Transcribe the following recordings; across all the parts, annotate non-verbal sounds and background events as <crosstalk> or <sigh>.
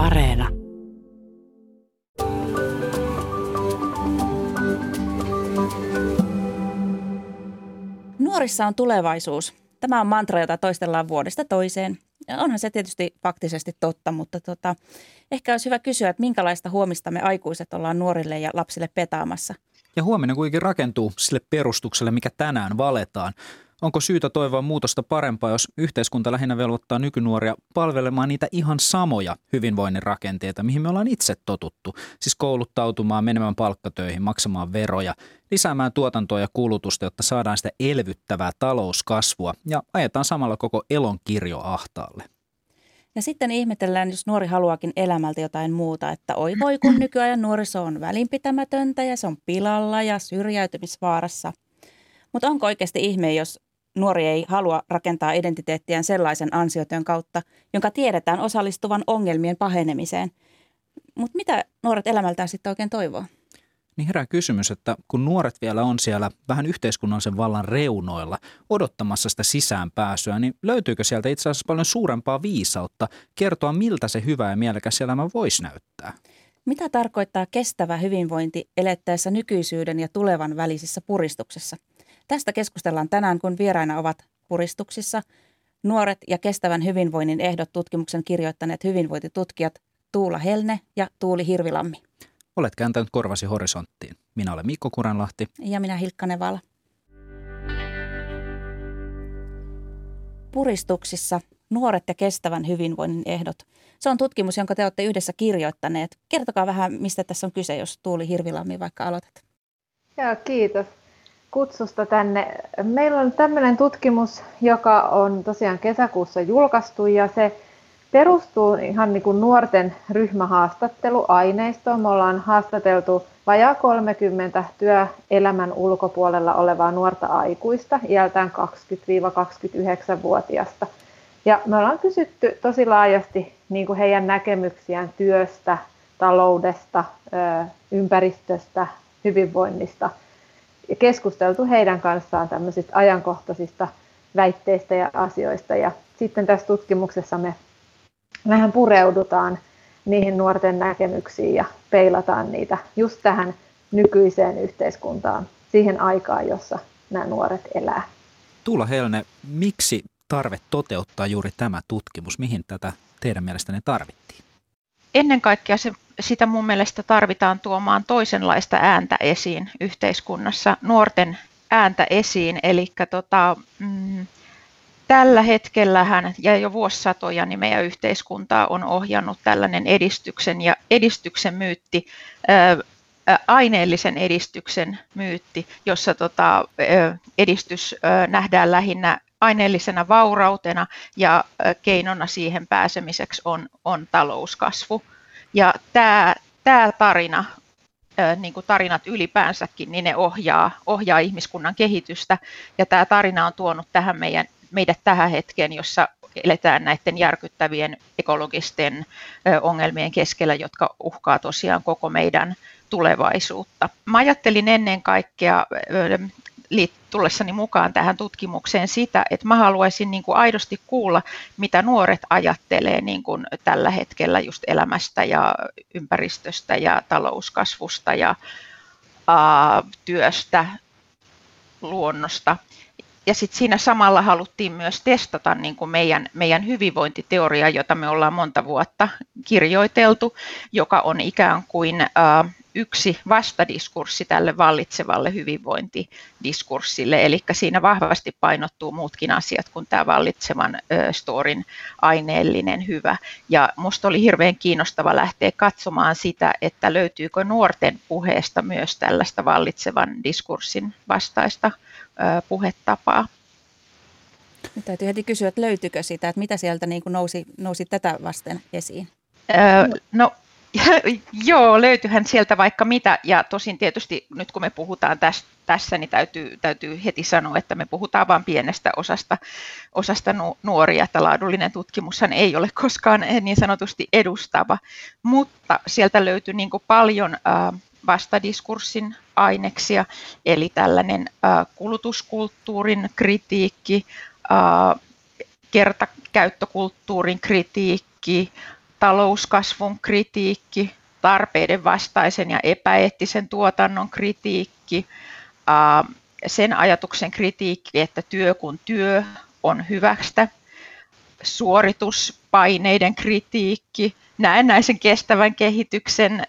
Areena. Nuorissa on tulevaisuus. Tämä on mantra, jota toistellaan vuodesta toiseen. Ja onhan se tietysti faktisesti totta, mutta tota, ehkä olisi hyvä kysyä, että minkälaista huomista me aikuiset ollaan nuorille ja lapsille petaamassa. Ja huominen kuitenkin rakentuu sille perustukselle, mikä tänään valetaan. Onko syytä toivoa muutosta parempaa, jos yhteiskunta lähinnä velvoittaa nykynuoria palvelemaan niitä ihan samoja hyvinvoinnin rakenteita, mihin me ollaan itse totuttu? Siis kouluttautumaan, menemään palkkatöihin, maksamaan veroja, lisäämään tuotantoa ja kulutusta, jotta saadaan sitä elvyttävää talouskasvua ja ajetaan samalla koko elon kirjo ahtaalle. Ja sitten ihmetellään, jos nuori haluakin elämältä jotain muuta, että oi voi kun nykyajan nuoriso on välinpitämätöntä ja se on pilalla ja syrjäytymisvaarassa. Mutta onko oikeasti ihme, jos nuori ei halua rakentaa identiteettiään sellaisen ansiotyön kautta, jonka tiedetään osallistuvan ongelmien pahenemiseen. Mutta mitä nuoret elämältään sitten oikein toivoo? Niin herää kysymys, että kun nuoret vielä on siellä vähän yhteiskunnallisen vallan reunoilla odottamassa sitä sisäänpääsyä, niin löytyykö sieltä itse asiassa paljon suurempaa viisautta kertoa, miltä se hyvä ja mielekäs elämä voisi näyttää? Mitä tarkoittaa kestävä hyvinvointi elettäessä nykyisyyden ja tulevan välisissä puristuksessa – Tästä keskustellaan tänään, kun vieraina ovat puristuksissa nuoret ja kestävän hyvinvoinnin ehdot tutkimuksen kirjoittaneet hyvinvointitutkijat Tuula Helne ja Tuuli Hirvilammi. Olet kääntänyt korvasi horisonttiin. Minä olen Mikko Kuranlahti. Ja minä Hilkka Nevala. Puristuksissa nuoret ja kestävän hyvinvoinnin ehdot. Se on tutkimus, jonka te olette yhdessä kirjoittaneet. Kertokaa vähän, mistä tässä on kyse, jos Tuuli Hirvilammi vaikka aloitat. Joo, kiitos kutsusta tänne. Meillä on tämmöinen tutkimus, joka on tosiaan kesäkuussa julkaistu ja se perustuu ihan niin kuin nuorten ryhmähaastatteluaineistoon. Me ollaan haastateltu vajaa 30 työelämän ulkopuolella olevaa nuorta aikuista, iältään 20-29-vuotiasta. Ja me ollaan kysytty tosi laajasti niin kuin heidän näkemyksiään työstä, taloudesta, ympäristöstä, hyvinvoinnista – ja keskusteltu heidän kanssaan tämmöisistä ajankohtaisista väitteistä ja asioista. Ja sitten tässä tutkimuksessa me vähän pureudutaan niihin nuorten näkemyksiin ja peilataan niitä just tähän nykyiseen yhteiskuntaan, siihen aikaan, jossa nämä nuoret elää. Tuula Helne, miksi tarve toteuttaa juuri tämä tutkimus? Mihin tätä teidän mielestänne tarvittiin? ennen kaikkea se, sitä mun mielestä tarvitaan tuomaan toisenlaista ääntä esiin yhteiskunnassa, nuorten ääntä esiin. Eli tota, mm, tällä hetkellähän ja jo vuosisatoja niin meidän yhteiskuntaa on ohjannut tällainen edistyksen ja edistyksen myytti, aineellisen edistyksen myytti, jossa tota, edistys nähdään lähinnä aineellisena vaurautena ja keinona siihen pääsemiseksi on, on talouskasvu. Ja tämä, tämä tarina, niin kuin tarinat ylipäänsäkin, niin ne ohjaa, ohjaa ihmiskunnan kehitystä. Ja tämä tarina on tuonut tähän meidän, meidät tähän hetkeen, jossa eletään näiden järkyttävien ekologisten ongelmien keskellä, jotka uhkaa tosiaan koko meidän tulevaisuutta. Mä ajattelin ennen kaikkea tullessani mukaan tähän tutkimukseen sitä, että mä haluaisin niin kuin aidosti kuulla, mitä nuoret ajattelee niin kuin tällä hetkellä just elämästä ja ympäristöstä ja talouskasvusta ja ää, työstä, luonnosta. Ja sitten siinä samalla haluttiin myös testata niin kuin meidän, meidän hyvinvointiteoria, jota me ollaan monta vuotta kirjoiteltu, joka on ikään kuin ää, yksi vastadiskurssi tälle vallitsevalle hyvinvointidiskurssille, eli siinä vahvasti painottuu muutkin asiat kuin tämä vallitsevan storin aineellinen hyvä. Ja minusta oli hirveän kiinnostava lähteä katsomaan sitä, että löytyykö nuorten puheesta myös tällaista vallitsevan diskurssin vastaista puhetapaa. Nyt täytyy heti kysyä, että löytyykö sitä, että mitä sieltä niin kuin nousi, nousi tätä vasten esiin? no <laughs> Joo, löytyyhän sieltä vaikka mitä. Ja tosin tietysti nyt kun me puhutaan tästä, tässä, niin täytyy, täytyy heti sanoa, että me puhutaan vain pienestä osasta, osasta nuoria, että laadullinen tutkimushan ei ole koskaan niin sanotusti edustava. Mutta sieltä löytyy niin paljon vastadiskurssin aineksia, eli tällainen kulutuskulttuurin kritiikki, kertakäyttökulttuurin kritiikki, talouskasvun kritiikki, tarpeiden vastaisen ja epäeettisen tuotannon kritiikki, sen ajatuksen kritiikki, että työ kun työ on hyvästä, suorituspaineiden kritiikki, näennäisen kestävän kehityksen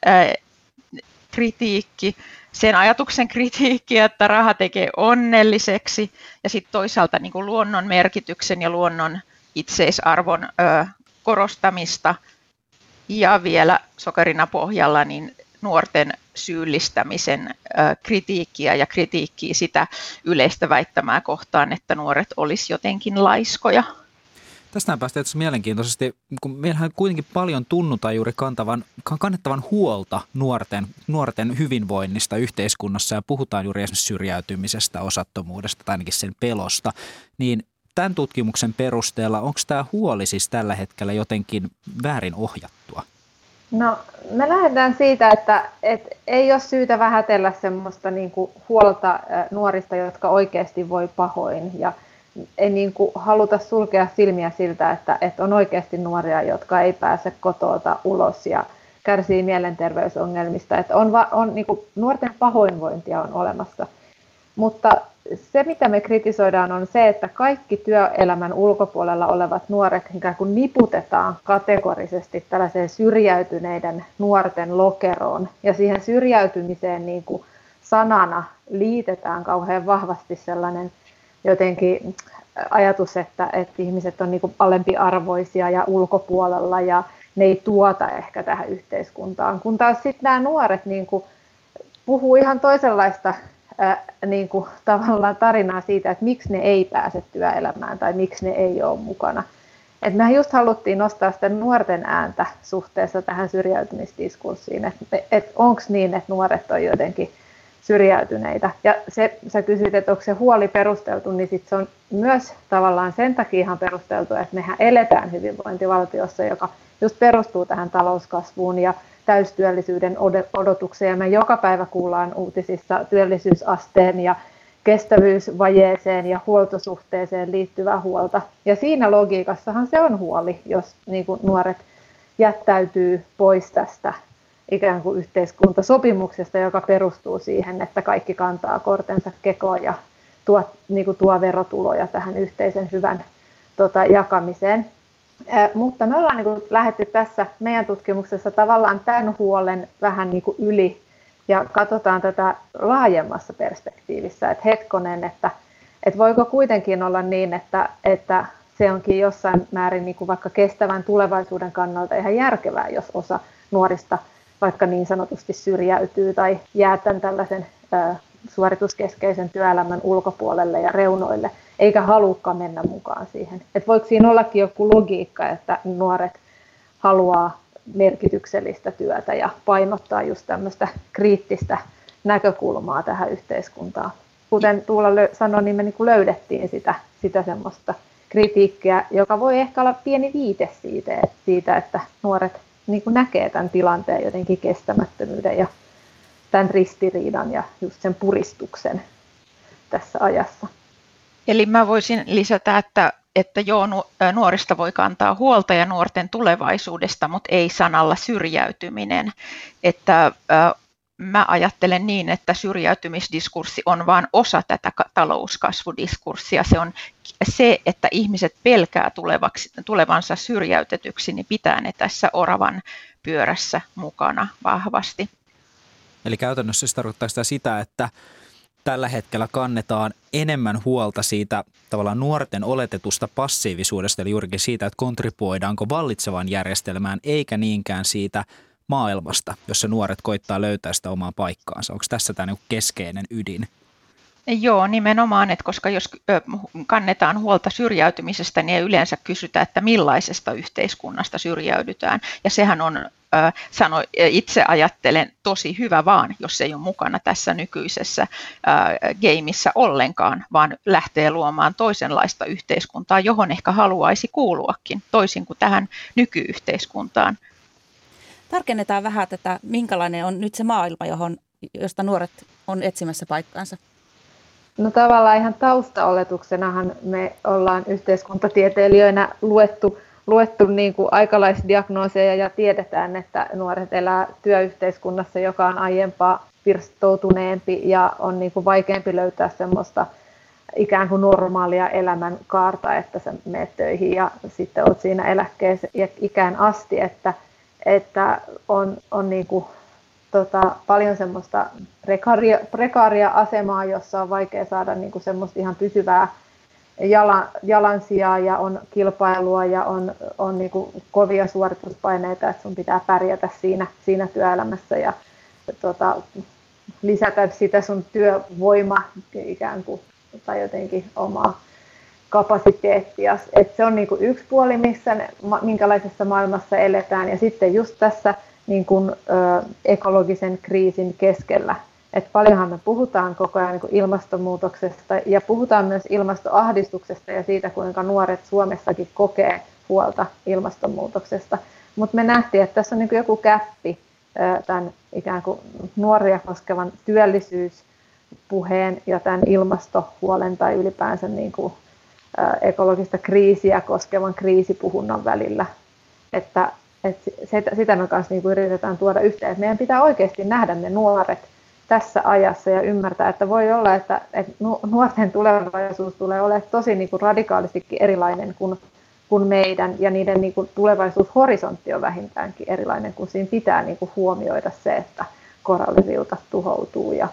kritiikki, sen ajatuksen kritiikki, että raha tekee onnelliseksi, ja sitten toisaalta niin kuin luonnon merkityksen ja luonnon itseisarvon korostamista, ja vielä sokerina pohjalla niin nuorten syyllistämisen kritiikkiä ja kritiikkiä sitä yleistä väittämää kohtaan, että nuoret olisi jotenkin laiskoja. Tästä päästään tietysti mielenkiintoisesti, kun meillähän kuitenkin paljon tunnutaan juuri kantavan, kannettavan huolta nuorten, nuorten hyvinvoinnista yhteiskunnassa ja puhutaan juuri esimerkiksi syrjäytymisestä, osattomuudesta tai ainakin sen pelosta, niin tämän tutkimuksen perusteella onko tämä huoli siis tällä hetkellä jotenkin väärin ohjattua? No me lähdetään siitä, että, että ei ole syytä vähätellä semmoista niin kuin huolta nuorista, jotka oikeasti voi pahoin ja ei niin kuin haluta sulkea silmiä siltä, että, että on oikeasti nuoria, jotka ei pääse kotota ulos ja kärsii mielenterveysongelmista. Että on, on niin kuin, nuorten pahoinvointia on olemassa. Mutta se, mitä me kritisoidaan, on se, että kaikki työelämän ulkopuolella olevat nuoret ikään kuin niputetaan kategorisesti tällaiseen syrjäytyneiden nuorten lokeroon. Ja siihen syrjäytymiseen niin kuin sanana liitetään kauhean vahvasti sellainen jotenkin ajatus, että, että ihmiset on niin kuin alempiarvoisia ja ulkopuolella ja ne ei tuota ehkä tähän yhteiskuntaan. Kun taas sitten nämä nuoret niin kuin puhuu ihan toisenlaista niin kuin tavallaan tarinaa siitä, että miksi ne ei pääse työelämään tai miksi ne ei ole mukana. Et mehän just haluttiin nostaa sitä nuorten ääntä suhteessa tähän syrjäytymisdiskurssiin, että et onko niin, että nuoret on jotenkin syrjäytyneitä. Ja se, sä kysyit, että onko se huoli perusteltu, niin sit se on myös tavallaan sen takia ihan perusteltu, että mehän eletään hyvinvointivaltiossa, joka just perustuu tähän talouskasvuun ja täystyöllisyyden odotukseen. Ja me joka päivä kuullaan uutisissa työllisyysasteen ja kestävyysvajeeseen ja huoltosuhteeseen liittyvää huolta. Ja siinä logiikassahan se on huoli, jos niin kuin nuoret jättäytyy pois tästä ikään kuin yhteiskuntasopimuksesta, joka perustuu siihen, että kaikki kantaa kortensa kekoon ja tuo, niin kuin tuo verotuloja tähän yhteisen hyvän tota, jakamiseen. Ä, mutta me ollaan niin kuin, lähdetty tässä meidän tutkimuksessa tavallaan tämän huolen vähän niin kuin yli ja katsotaan tätä laajemmassa perspektiivissä, että hetkonen, että, että voiko kuitenkin olla niin, että, että se onkin jossain määrin niin kuin vaikka kestävän tulevaisuuden kannalta ihan järkevää, jos osa nuorista vaikka niin sanotusti syrjäytyy tai jää tämän tällaisen suorituskeskeisen työelämän ulkopuolelle ja reunoille, eikä halukka mennä mukaan siihen. Et voiko siinä ollakin joku logiikka, että nuoret haluaa merkityksellistä työtä ja painottaa just tämmöistä kriittistä näkökulmaa tähän yhteiskuntaan. Kuten Tuula sanoi, niin me niin löydettiin sitä, sitä semmoista kritiikkiä, joka voi ehkä olla pieni viite siitä, siitä että nuoret niin kuin näkee tämän tilanteen jotenkin kestämättömyyden ja tämän ristiriidan ja just sen puristuksen tässä ajassa. Eli mä voisin lisätä, että, että joo, nuorista voi kantaa huolta ja nuorten tulevaisuudesta, mutta ei sanalla syrjäytyminen. Että mä ajattelen niin, että syrjäytymisdiskurssi on vain osa tätä talouskasvudiskurssia. Se on se, että ihmiset pelkää tulevaksi, tulevansa syrjäytetyksi, niin pitää ne tässä oravan pyörässä mukana vahvasti. Eli käytännössä se tarkoittaa sitä, sitä että tällä hetkellä kannetaan enemmän huolta siitä tavallaan nuorten oletetusta passiivisuudesta, eli juurikin siitä, että kontribuoidaanko vallitsevan järjestelmään, eikä niinkään siitä maailmasta, jossa nuoret koittaa löytää sitä omaa paikkaansa. Onko tässä tämä niinku keskeinen ydin? Joo, nimenomaan, että koska jos kannetaan huolta syrjäytymisestä, niin yleensä kysytään, että millaisesta yhteiskunnasta syrjäydytään. Ja sehän on, sano, itse ajattelen, tosi hyvä vaan, jos ei ole mukana tässä nykyisessä gameissa ollenkaan, vaan lähtee luomaan toisenlaista yhteiskuntaa, johon ehkä haluaisi kuuluakin, toisin kuin tähän nykyyhteiskuntaan. Tarkennetaan vähän tätä, minkälainen on nyt se maailma, johon, josta nuoret on etsimässä paikkaansa. No tavallaan ihan taustaoletuksenahan me ollaan yhteiskuntatieteilijöinä luettu luettu niin kuin aikalaisdiagnooseja ja tiedetään, että nuoret elää työyhteiskunnassa, joka on aiempaa pirstoutuneempi ja on niin kuin vaikeampi löytää semmoista ikään kuin normaalia elämän kaarta, että sä menet töihin ja sitten olet siinä eläkkeessä ikään asti, että, että on, on niin kuin, tota, paljon semmoista prekaaria, prekaaria asemaa, jossa on vaikea saada niin kuin semmoista ihan pysyvää jalan, jalansijaa ja on kilpailua ja on, on niin kuin kovia suorituspaineita, että sun pitää pärjätä siinä, siinä työelämässä ja tota, lisätä sitä sun työvoima ikään kuin tai jotenkin omaa kapasiteettia. Et se on niin kuin yksi puoli, missä ne, minkälaisessa maailmassa eletään. Ja sitten just tässä niin kuin, ö, ekologisen kriisin keskellä. Et paljonhan me puhutaan koko ajan niin ilmastonmuutoksesta ja puhutaan myös ilmastoahdistuksesta ja siitä, kuinka nuoret Suomessakin kokee huolta ilmastonmuutoksesta. Mutta me nähtiin, että tässä on niin joku käppi tämän ikään kuin nuoria koskevan työllisyyspuheen ja tämän ilmastohuolen tai ylipäänsä niin kuin ekologista kriisiä koskevan kriisipuhunnan välillä. Että, että sitä me kanssa niin kuin yritetään tuoda yhteen. Meidän pitää oikeasti nähdä ne nuoret tässä ajassa ja ymmärtää, että voi olla, että, että nuorten tulevaisuus tulee olemaan tosi niin kuin radikaalistikin erilainen kuin kuin meidän, ja niiden niin kuin tulevaisuushorisontti on vähintäänkin erilainen, kun siinä pitää niin kuin huomioida se, että korallirilta tuhoutuu ja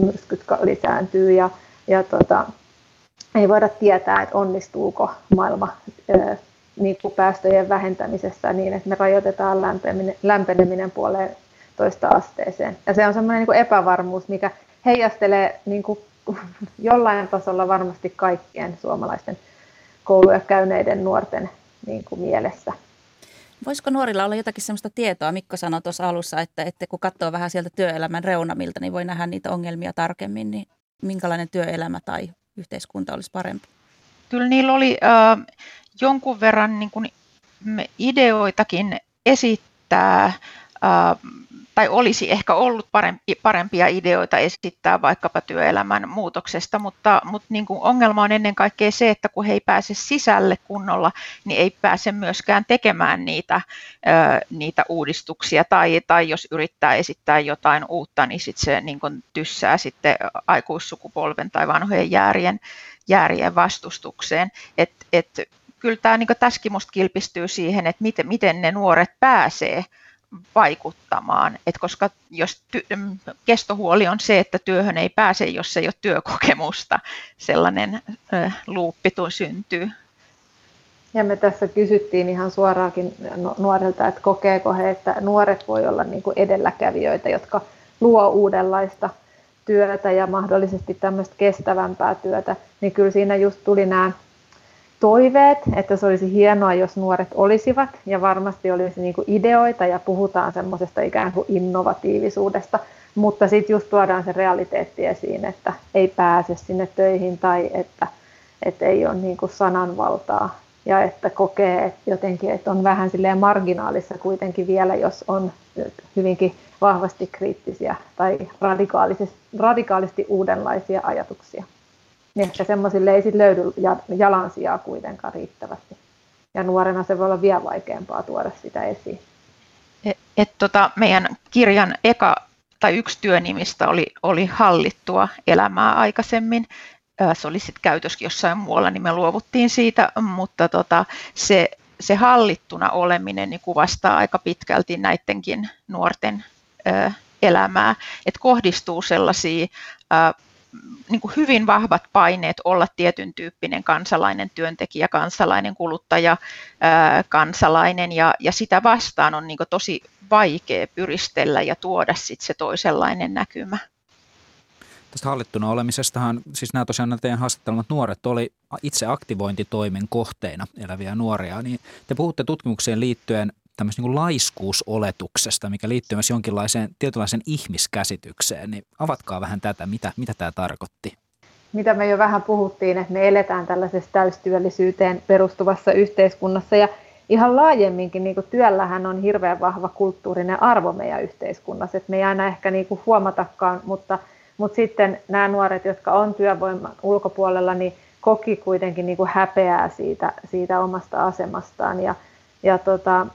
myrskyt lisääntyy, ja, ja tota, ei voida tietää, että onnistuuko maailma niin kuin päästöjen vähentämisessä niin, että me rajoitetaan lämpeneminen, lämpeneminen puoleen toista asteeseen. Ja se on semmoinen niin epävarmuus, mikä heijastelee niin kuin <laughs> jollain tasolla varmasti kaikkien suomalaisten kouluja käyneiden nuorten niin kuin mielessä. Voisiko nuorilla olla jotakin sellaista tietoa? Mikko sanoi tuossa alussa, että, että kun katsoo vähän sieltä työelämän reunamilta, niin voi nähdä niitä ongelmia tarkemmin. Niin minkälainen työelämä tai yhteiskunta olisi parempi? Kyllä niillä oli äh, jonkun verran niin kuin ideoitakin esittää tai olisi ehkä ollut parempi, parempia ideoita esittää vaikkapa työelämän muutoksesta, mutta, mutta niin kuin ongelma on ennen kaikkea se, että kun he ei pääse sisälle kunnolla, niin ei pääse myöskään tekemään niitä, niitä uudistuksia, tai, tai jos yrittää esittää jotain uutta, niin sit se niin kuin tyssää sitten aikuissukupolven tai vanhojen jäärien, jäärien vastustukseen. Et, et, kyllä tämä niin tässäkin kilpistyy siihen, että miten, miten ne nuoret pääsee vaikuttamaan. Et koska jos ty- mm, kestohuoli on se, että työhön ei pääse, jos ei ole työkokemusta, sellainen ö, luuppi syntyy. Ja me tässä kysyttiin ihan suoraankin nuorilta, että kokeeko he, että nuoret voi olla niin kuin edelläkävijöitä, jotka luo uudenlaista työtä ja mahdollisesti tämmöistä kestävämpää työtä, niin kyllä siinä just tuli nämä toiveet, että se olisi hienoa, jos nuoret olisivat, ja varmasti olisi niin kuin ideoita, ja puhutaan semmoisesta ikään kuin innovatiivisuudesta, mutta sitten just tuodaan se realiteetti esiin, että ei pääse sinne töihin, tai että, että ei ole niin kuin sananvaltaa, ja että kokee että jotenkin, että on vähän silleen marginaalissa kuitenkin vielä, jos on hyvinkin vahvasti kriittisiä tai radikaalisti, radikaalisti uudenlaisia ajatuksia niin ehkä semmoisille ei sit löydy jalansijaa kuitenkaan riittävästi. Ja nuorena se voi olla vielä vaikeampaa tuoda sitä esiin. Et, et tota, meidän kirjan eka tai yksi työnimistä oli, oli hallittua elämää aikaisemmin. Se oli sitten käytöskin jossain muualla, niin me luovuttiin siitä, mutta tota, se, se hallittuna oleminen niin kuvastaa aika pitkälti näidenkin nuorten ö, elämää, että kohdistuu sellaisia ö, niin kuin hyvin vahvat paineet olla tietyn tyyppinen kansalainen työntekijä, kansalainen kuluttaja, ää, kansalainen ja, ja sitä vastaan on niin kuin tosi vaikea pyristellä ja tuoda sit se toisenlainen näkymä. Tästä hallittuna olemisestahan, siis nämä tosiaan nämä teidän haastattelemat nuoret oli itse aktivointitoimen kohteina eläviä nuoria, niin te puhutte tutkimukseen liittyen tämmöistä niin laiskuusoletuksesta, mikä liittyy myös jonkinlaiseen tietynlaiseen ihmiskäsitykseen, niin avatkaa vähän tätä, mitä, mitä tämä tarkoitti. Mitä me jo vähän puhuttiin, että me eletään tällaisessa täystyöllisyyteen perustuvassa yhteiskunnassa ja ihan laajemminkin niin työllähän on hirveän vahva kulttuurinen arvo meidän yhteiskunnassa, että me ei aina ehkä niin huomatakaan, mutta, mutta sitten nämä nuoret, jotka on työvoiman ulkopuolella, niin koki kuitenkin niin häpeää siitä, siitä omasta asemastaan ja, ja tota,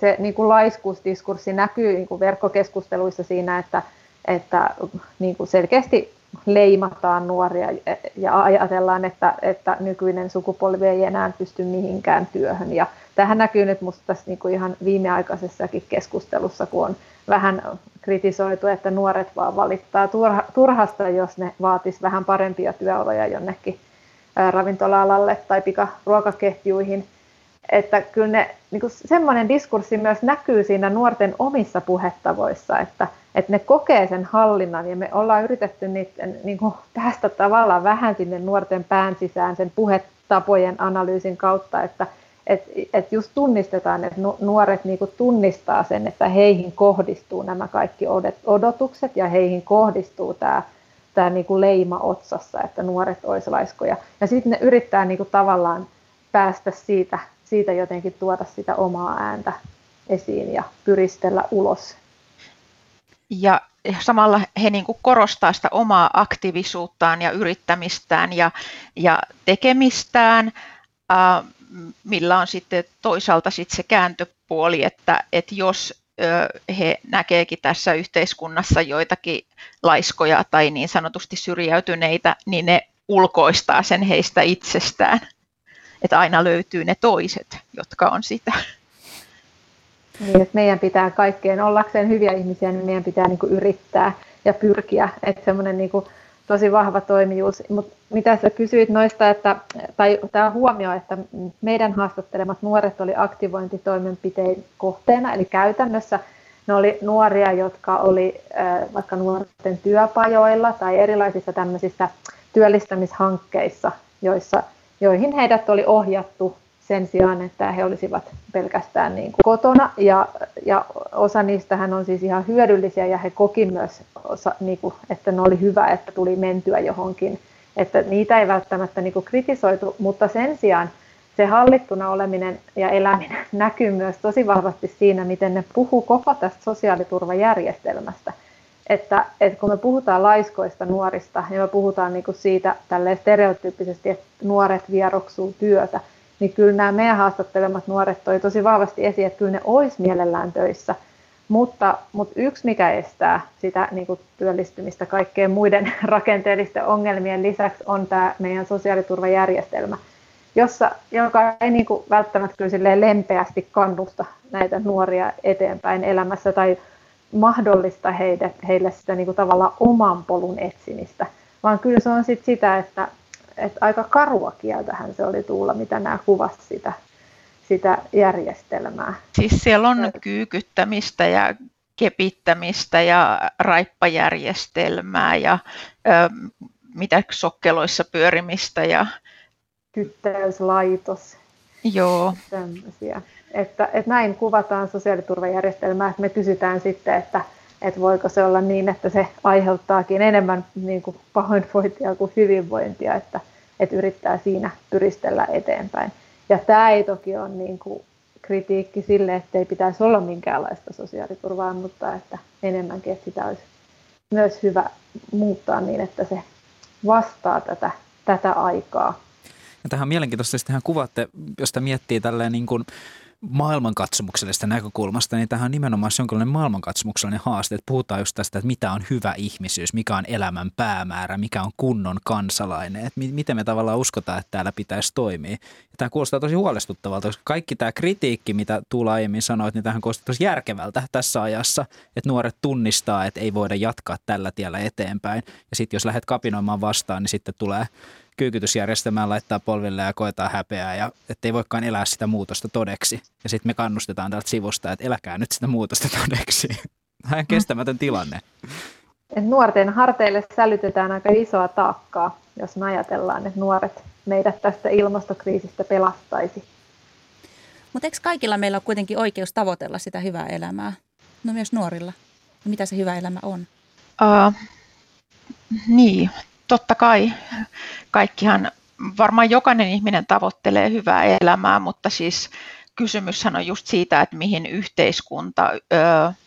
se niin kuin laiskuusdiskurssi näkyy niin kuin verkkokeskusteluissa siinä, että, että niin kuin selkeästi leimataan nuoria ja ajatellaan, että, että nykyinen sukupolvi ei enää pysty mihinkään työhön. Ja tähän näkyy nyt minusta tässä niin kuin ihan viimeaikaisessakin keskustelussa, kun on vähän kritisoitu, että nuoret vaan valittaa turhasta, jos ne vaatis vähän parempia työoloja jonnekin ravintola-alalle tai pikaruokaketjuihin. Että kyllä ne, niin kuin semmoinen diskurssi myös näkyy siinä nuorten omissa puhettavoissa, että, että ne kokee sen hallinnan ja me ollaan yritetty niitä, niin kuin päästä tavallaan vähän sinne nuorten pään sisään sen puhetapojen analyysin kautta, että et, et just tunnistetaan, että nuoret niinku tunnistaa sen, että heihin kohdistuu nämä kaikki odotukset ja heihin kohdistuu tämä tää niinku leima otsassa, että nuoret olisivat laiskoja. Ja sitten ne yrittää niinku tavallaan päästä siitä, siitä jotenkin tuoda sitä omaa ääntä esiin ja pyristellä ulos. Ja samalla he niin kuin korostaa sitä omaa aktiivisuuttaan ja yrittämistään ja, ja tekemistään millä on sitten toisaalta sitten se kääntöpuoli, että, että jos he näkeekin tässä yhteiskunnassa joitakin laiskoja tai niin sanotusti syrjäytyneitä, niin ne ulkoistaa sen heistä itsestään. Että aina löytyy ne toiset, jotka on sitä. Niin, että meidän pitää kaikkeen ollakseen hyviä ihmisiä, niin meidän pitää niin kuin yrittää ja pyrkiä. Että semmoinen niin kuin tosi vahva toimijuus. Mutta mitä sä kysyit noista, että, tai tämä huomio, että meidän haastattelemat nuoret oli aktivointitoimenpiteen kohteena, eli käytännössä ne oli nuoria, jotka oli vaikka nuorten työpajoilla tai erilaisissa tämmöisissä työllistämishankkeissa, joissa, joihin heidät oli ohjattu sen sijaan, että he olisivat pelkästään niin kuin kotona. Ja, ja osa niistähän on siis ihan hyödyllisiä ja he koki myös, osa, niin kuin, että ne oli hyvä, että tuli mentyä johonkin. Että niitä ei välttämättä niin kuin kritisoitu, mutta sen sijaan se hallittuna oleminen ja eläminen näkyy myös tosi vahvasti siinä, miten ne puhuu koko tästä sosiaaliturvajärjestelmästä. Että, että kun me puhutaan laiskoista nuorista ja me puhutaan niin kuin siitä tälleen stereotyyppisesti, että nuoret vieroksuu työtä, niin kyllä nämä meidän haastattelemat nuoret toi tosi vahvasti esiin, että kyllä ne olisi mielellään töissä. Mutta, mutta yksi, mikä estää sitä niin kuin työllistymistä kaikkeen muiden <laughs> rakenteellisten ongelmien lisäksi, on tämä meidän sosiaaliturvajärjestelmä, jossa, joka ei niin kuin välttämättä kyllä lempeästi kannusta näitä nuoria eteenpäin elämässä tai mahdollista heille, heille sitä niin kuin tavallaan oman polun etsimistä, vaan kyllä se on sit sitä, että että aika karua kieltähän se oli Tuula, mitä nämä kuvasi sitä, sitä järjestelmää. Siis siellä on kyykyttämistä ja kepittämistä ja raippajärjestelmää ja ö, mitä sokkeloissa pyörimistä. Ja... Kyttäyslaitos. Joo. Tämmöisiä. Että, että näin kuvataan sosiaaliturvajärjestelmää, että me kysytään sitten, että, että voiko se olla niin, että se aiheuttaakin enemmän niin kuin pahoinvointia kuin hyvinvointia, että, että yrittää siinä pyristellä eteenpäin. Ja tämä ei toki ole niin kuin kritiikki sille, että ei pitäisi olla minkäänlaista sosiaaliturvaa, mutta että enemmänkin, että sitä olisi myös hyvä muuttaa niin, että se vastaa tätä, tätä aikaa. Ja tähän on mielenkiintoista, että tähän kuvatte, jos miettii tälleen niin kuin maailmankatsomuksellista näkökulmasta, niin tähän on nimenomaan jonkinlainen maailmankatsomuksellinen haaste, että puhutaan just tästä, että mitä on hyvä ihmisyys, mikä on elämän päämäärä, mikä on kunnon kansalainen, että miten me tavallaan uskotaan, että täällä pitäisi toimia. Ja tämä kuulostaa tosi huolestuttavalta, koska kaikki tämä kritiikki, mitä Tuula aiemmin sanoit, niin tähän kuulostaa tosi järkevältä tässä ajassa, että nuoret tunnistaa, että ei voida jatkaa tällä tiellä eteenpäin. Ja sitten jos lähdet kapinoimaan vastaan, niin sitten tulee kyykytysjärjestelmään laittaa polville ja koetaan häpeää ja ettei voikaan elää sitä muutosta todeksi. Ja sitten me kannustetaan täältä sivusta, että eläkää nyt sitä muutosta todeksi. <laughs> Tämä on kestämätön tilanne. Et nuorten harteille sälytetään aika isoa taakkaa, jos me ajatellaan, että nuoret meidät tästä ilmastokriisistä pelastaisi. Mutta eikö kaikilla meillä ole kuitenkin oikeus tavoitella sitä hyvää elämää? No myös nuorilla. Mitä se hyvä elämä on? Uh, niin, totta kai kaikkihan, varmaan jokainen ihminen tavoittelee hyvää elämää, mutta siis kysymyshän on just siitä, että mihin yhteiskunta ö,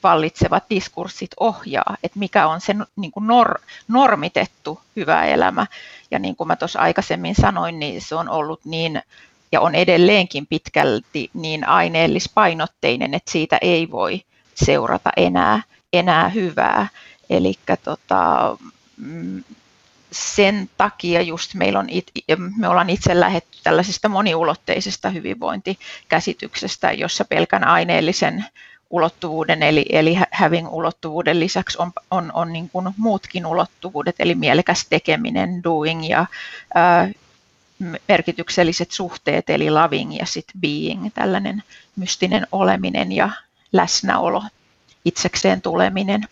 vallitsevat diskurssit ohjaa, että mikä on se niin kuin nor, normitettu hyvä elämä. Ja niin kuin mä tuossa aikaisemmin sanoin, niin se on ollut niin ja on edelleenkin pitkälti niin aineellispainotteinen, että siitä ei voi seurata enää, enää hyvää. Eli tota, mm, sen takia just meillä on, me ollaan itse lähetty tällaisesta moniulotteisesta hyvinvointikäsityksestä, jossa pelkän aineellisen ulottuvuuden eli, eli having ulottuvuuden lisäksi on, on, on niin kuin muutkin ulottuvuudet, eli mielekäs tekeminen, doing ja ää, merkitykselliset suhteet, eli loving ja sitten being, tällainen mystinen oleminen ja läsnäolo, itsekseen tuleminen.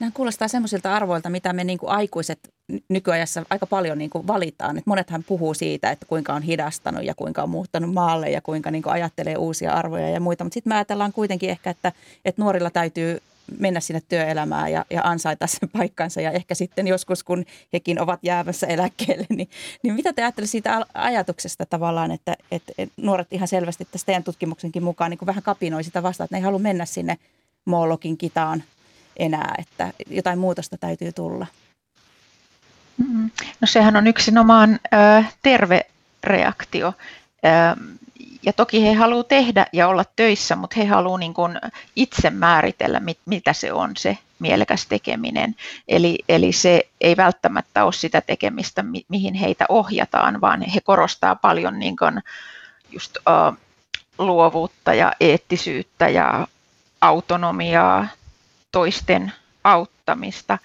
Nämä kuulostaa semmoisilta arvoilta, mitä me niin kuin aikuiset nykyajassa aika paljon niin kuin valitaan. Et monethan puhuu siitä, että kuinka on hidastanut ja kuinka on muuttanut maalle ja kuinka niin kuin ajattelee uusia arvoja ja muita. Mutta sitten me ajatellaan kuitenkin ehkä, että, että nuorilla täytyy mennä sinne työelämään ja, ja ansaita sen paikkansa. Ja ehkä sitten joskus, kun hekin ovat jäämässä eläkkeelle, niin, niin mitä te ajattelette siitä ajatuksesta tavallaan, että, että, nuoret ihan selvästi tässä teidän tutkimuksenkin mukaan niin kuin vähän kapinoi sitä vastaan, että ne ei halua mennä sinne Moolokin kitaan enää, että jotain muutosta täytyy tulla? Mm-hmm. No sehän on yksinomaan terve reaktio. Ja toki he haluavat tehdä ja olla töissä, mutta he haluavat niin kuin itse määritellä, mitä se on se mielekäs tekeminen. Eli, eli se ei välttämättä ole sitä tekemistä, mihin heitä ohjataan, vaan he korostaa paljon niin kuin just, uh, luovuutta ja eettisyyttä ja autonomiaa, toisten auttamista.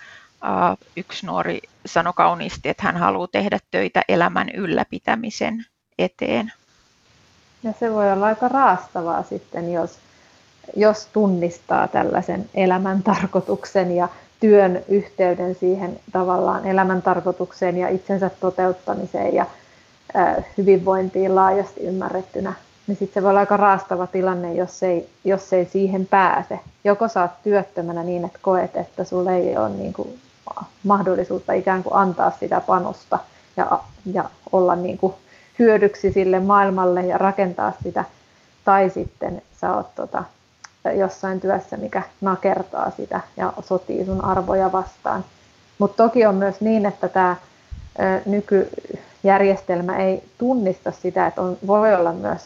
Yksi nuori sanoi kauniisti, että hän haluaa tehdä töitä elämän ylläpitämisen eteen. Ja se voi olla aika raastavaa sitten, jos, jos tunnistaa tällaisen elämän tarkoituksen ja työn yhteyden siihen tavallaan elämän tarkoitukseen ja itsensä toteuttamiseen ja hyvinvointiin laajasti ymmärrettynä niin sitten se voi olla aika raastava tilanne, jos ei, jos ei siihen pääse. Joko saat työttömänä niin, että koet, että sulle ei ole niin kuin mahdollisuutta ikään kuin antaa sitä panosta ja, ja olla niin kuin hyödyksi sille maailmalle ja rakentaa sitä, tai sitten sä oot tota, jossain työssä, mikä nakertaa sitä ja sotii sun arvoja vastaan. Mutta toki on myös niin, että tämä nykyjärjestelmä ei tunnista sitä, että on, voi olla myös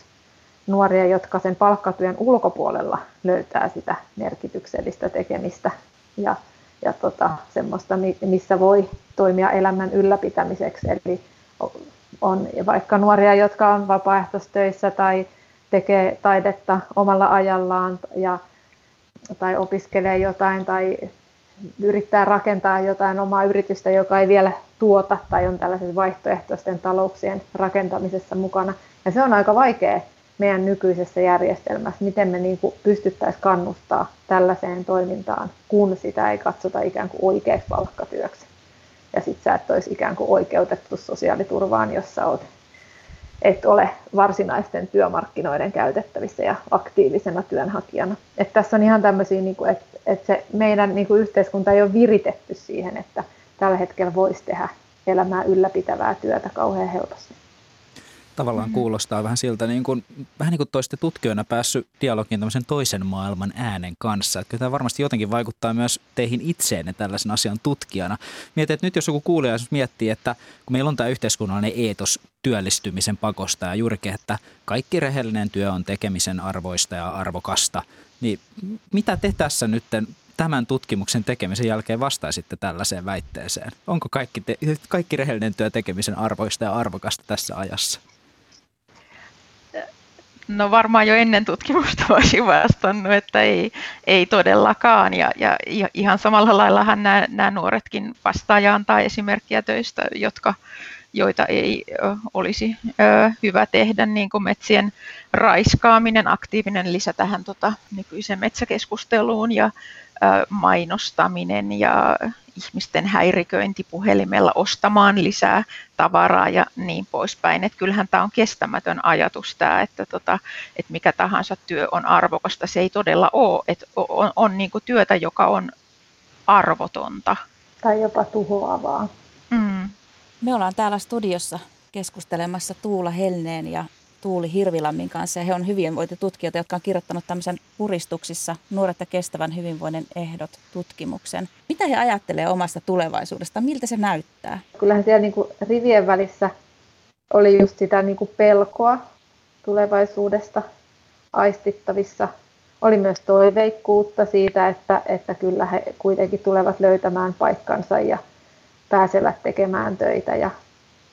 nuoria, jotka sen palkkatyön ulkopuolella löytää sitä merkityksellistä tekemistä ja, ja tota, semmoista, missä voi toimia elämän ylläpitämiseksi. Eli on vaikka nuoria, jotka on vapaaehtoistöissä tai tekee taidetta omalla ajallaan ja, tai opiskelee jotain tai yrittää rakentaa jotain omaa yritystä, joka ei vielä tuota tai on tällaisen vaihtoehtoisten talouksien rakentamisessa mukana. Ja se on aika vaikea meidän nykyisessä järjestelmässä, miten me niin pystyttäisiin kannustaa tällaiseen toimintaan, kun sitä ei katsota ikään kuin oikeaksi palkkatyöksi. Ja sitten sä et olisi ikään kuin oikeutettu sosiaaliturvaan, jos sä oot, et ole varsinaisten työmarkkinoiden käytettävissä ja aktiivisena työnhakijana. Et tässä on ihan tämmöisiä, niin että et se meidän niin kuin yhteiskunta ei ole viritetty siihen, että tällä hetkellä voisi tehdä elämää ylläpitävää työtä kauhean helposti tavallaan mm-hmm. kuulostaa vähän siltä, niin kuin, vähän niin kuin toiste tutkijoina päässyt dialogiin tämmöisen toisen maailman äänen kanssa. Että kyllä tämä varmasti jotenkin vaikuttaa myös teihin itseenne tällaisen asian tutkijana. Mietin, että nyt jos joku kuulija miettii, että kun meillä on tämä yhteiskunnallinen eetos työllistymisen pakosta ja juurikin, että kaikki rehellinen työ on tekemisen arvoista ja arvokasta, niin mitä te tässä nyt tämän tutkimuksen tekemisen jälkeen vastaisitte tällaiseen väitteeseen? Onko kaikki, te, kaikki rehellinen työ tekemisen arvoista ja arvokasta tässä ajassa? No varmaan jo ennen tutkimusta <laughs> voisin vastannut, että ei, ei todellakaan. Ja, ja ihan samalla laillahan nämä, nämä nuoretkin vastaa ja antaa esimerkkiä töistä, jotka, joita ei olisi hyvä tehdä, niin kuin metsien raiskaaminen, aktiivinen lisä tähän tota, nykyiseen metsäkeskusteluun ja mainostaminen ja ihmisten häiriköinti puhelimella ostamaan lisää tavaraa ja niin poispäin. Että kyllähän tämä on kestämätön ajatus tämä, että, tota, että mikä tahansa työ on arvokasta. Se ei todella ole, että on, on, on niin kuin työtä, joka on arvotonta. Tai jopa tuhoavaa. Mm. Me ollaan täällä studiossa keskustelemassa Tuula Helneen ja Tuuli Hirvilammin kanssa. Ja he on hyvinvointitutkijoita, jotka on kirjoittanut tämmöisen puristuksissa nuoret ja kestävän hyvinvoinnin ehdot tutkimuksen. Mitä he ajattelee omasta tulevaisuudesta? Miltä se näyttää? Kyllähän siellä niin kuin rivien välissä oli just sitä niin kuin pelkoa tulevaisuudesta aistittavissa. Oli myös toiveikkuutta siitä, että, että kyllä he kuitenkin tulevat löytämään paikkansa ja pääsevät tekemään töitä ja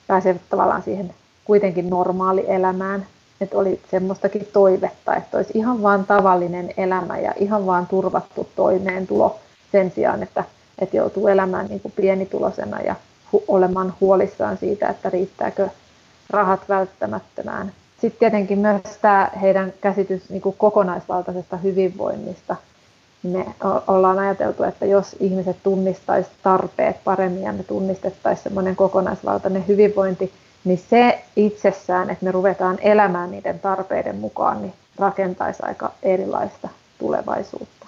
pääsevät tavallaan siihen kuitenkin normaali elämään. Että oli semmoistakin toivetta, että olisi ihan vaan tavallinen elämä ja ihan vaan turvattu toimeentulo sen sijaan, että, että joutuu elämään niin kuin pienitulosena ja hu- olemaan huolissaan siitä, että riittääkö rahat välttämättömään. Sitten tietenkin myös tämä heidän käsitys niin kuin kokonaisvaltaisesta hyvinvoinnista. Me ollaan ajateltu, että jos ihmiset tunnistaisivat tarpeet paremmin ja me tunnistettaisiin semmoinen kokonaisvaltainen hyvinvointi, niin se itsessään, että me ruvetaan elämään niiden tarpeiden mukaan, niin rakentaisi aika erilaista tulevaisuutta.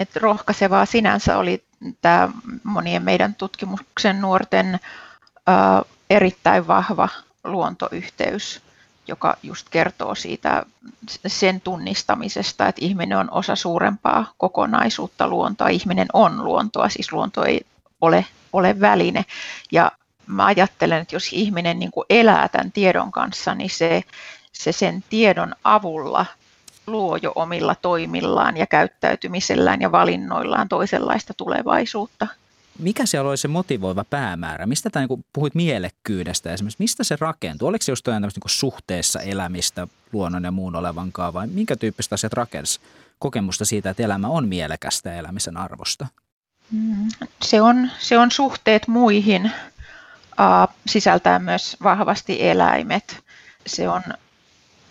Et rohkaisevaa sinänsä oli tämä monien meidän tutkimuksen nuorten ää, erittäin vahva luontoyhteys, joka just kertoo siitä sen tunnistamisesta, että ihminen on osa suurempaa kokonaisuutta luontoa. Ihminen on luontoa, siis luonto ei ole, ole väline. Ja mä ajattelen, että jos ihminen niin kuin elää tämän tiedon kanssa, niin se, se sen tiedon avulla luo jo omilla toimillaan ja käyttäytymisellään ja valinnoillaan toisenlaista tulevaisuutta. Mikä siellä oli se motivoiva päämäärä? Mistä tämä, niin puhuit mielekkyydestä esimerkiksi, mistä se rakentuu? Oliko se jostain tämmöistä niin suhteessa elämistä luonnon ja muun olevankaan vai minkä tyyppistä asiat rakensi kokemusta siitä, että elämä on mielekästä ja elämisen arvosta? Mm, se on, se on suhteet muihin, sisältää myös vahvasti eläimet. Se on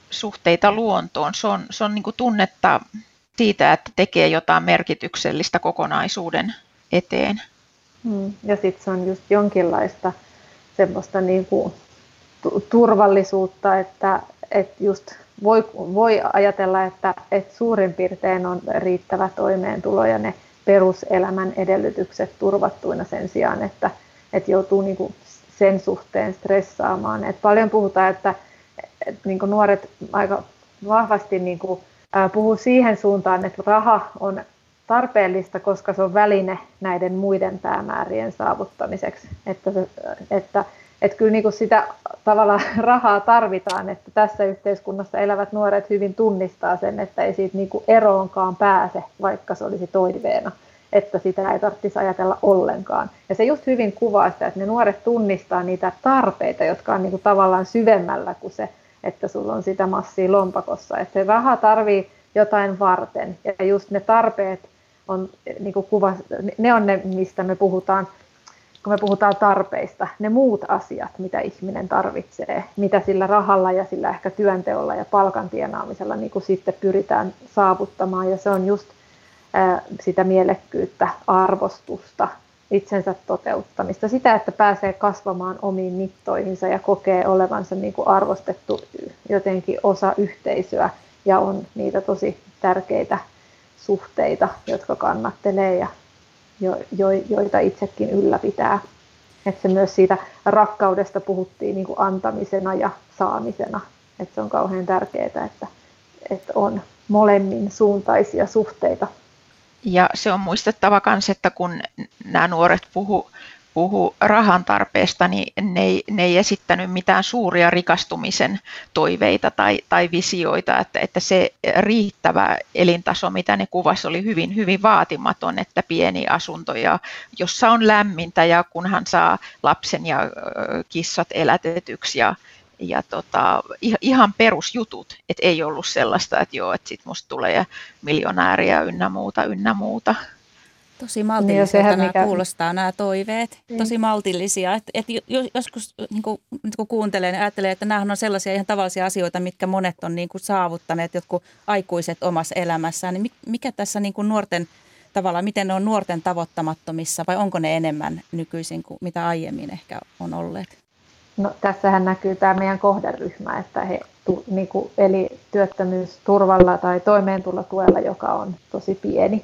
suhteita luontoon. Se on, se on niin tunnetta siitä, että tekee jotain merkityksellistä kokonaisuuden eteen. Hmm. Ja sitten se on just jonkinlaista semmoista niin kuin turvallisuutta, että, että just voi, voi ajatella, että, että suurin piirtein on riittävä toimeentulo ja ne peruselämän edellytykset turvattuina sen sijaan, että, että joutuu niin kuin sen suhteen stressaamaan. Et paljon puhutaan, että, että niin nuoret aika vahvasti niin kuin, ää, puhuu siihen suuntaan, että raha on tarpeellista, koska se on väline näiden muiden päämäärien saavuttamiseksi. Että, että, että kyllä niin kuin sitä tavallaan <laughs> rahaa tarvitaan, että tässä yhteiskunnassa elävät nuoret hyvin tunnistaa sen, että ei siitä niin kuin eroonkaan pääse, vaikka se olisi toiveena että sitä ei tarvitsisi ajatella ollenkaan. Ja se just hyvin kuvaa sitä, että ne nuoret tunnistaa niitä tarpeita, jotka on niin kuin tavallaan syvemmällä kuin se, että sulla on sitä massia lompakossa. Että se raha tarvii jotain varten ja just ne tarpeet on niin kuin kuva, ne on ne, mistä me puhutaan, kun me puhutaan tarpeista, ne muut asiat, mitä ihminen tarvitsee, mitä sillä rahalla ja sillä ehkä työnteolla ja palkan tienaamisella niin kuin sitten pyritään saavuttamaan. Ja se on just sitä mielekkyyttä, arvostusta, itsensä toteuttamista, sitä, että pääsee kasvamaan omiin mittoihinsa ja kokee olevansa niin kuin arvostettu jotenkin osa yhteisöä ja on niitä tosi tärkeitä suhteita, jotka kannattelee ja jo, jo, joita itsekin ylläpitää. Että se myös siitä rakkaudesta puhuttiin niin kuin antamisena ja saamisena. Että se on kauhean tärkeää, että, että on molemmin suuntaisia suhteita ja se on muistettava myös, että kun nämä nuoret puhu, puhu rahan tarpeesta, niin ne ei, ne ei esittänyt mitään suuria rikastumisen toiveita tai, tai visioita, että, että se riittävä elintaso, mitä ne kuvasi, oli hyvin, hyvin vaatimaton, että pieni asunto, ja, jossa on lämmintä ja kunhan saa lapsen ja kissat elätetyksi ja, ja tota, ihan perusjutut, että ei ollut sellaista, että joo, että sit musta tulee miljonääriä ynnä muuta, ynnä muuta. Tosi maltillisilta niin, nämä mikä... kuulostaa nämä toiveet, niin. tosi maltillisia. Et, et joskus niin kun, niin kun kuuntelee, niin ajattelee, että nämä on sellaisia ihan tavallisia asioita, mitkä monet on niin kuin saavuttaneet, jotkut aikuiset omassa elämässään. Niin mikä tässä niin kuin nuorten tavallaan, miten ne on nuorten tavoittamattomissa vai onko ne enemmän nykyisin kuin mitä aiemmin ehkä on olleet? No, tässähän näkyy tämä meidän kohderyhmä, että he niin kuin, eli työttömyysturvalla tai toimeentulotuella, joka on tosi pieni.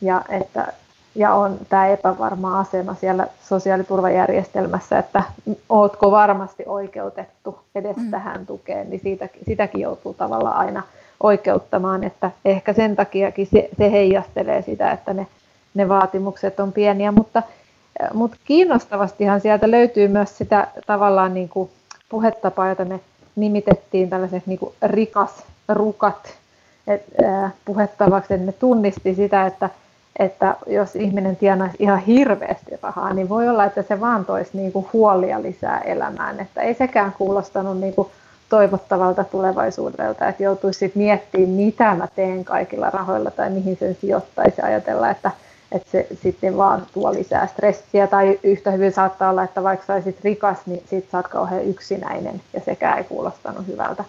Ja, että, ja on tämä epävarma asema siellä sosiaaliturvajärjestelmässä, että ootko varmasti oikeutettu edes mm. tähän tukeen, niin siitä, sitäkin joutuu tavallaan aina oikeuttamaan, että ehkä sen takiakin se, se heijastelee sitä, että ne, ne vaatimukset on pieniä, mutta mutta kiinnostavastihan sieltä löytyy myös sitä tavallaan niin kuin puhetapaa, jota me nimitettiin tällaiseksi niin rikas rukat et, äh, puhetavaksi, että ne tunnisti sitä, että, että jos ihminen tienaisi ihan hirveästi rahaa, niin voi olla, että se vaan toisi niin kuin huolia lisää elämään. Että ei sekään kuulostanut niin kuin toivottavalta tulevaisuudelta, että joutuisi miettimään, mitä mä teen kaikilla rahoilla tai mihin sen sijoittaisi ajatella, että, että se sitten vaan tuo lisää stressiä tai yhtä hyvin saattaa olla, että vaikka saisit rikas, niin sit saat kauhean yksinäinen ja sekään ei kuulostanut hyvältä.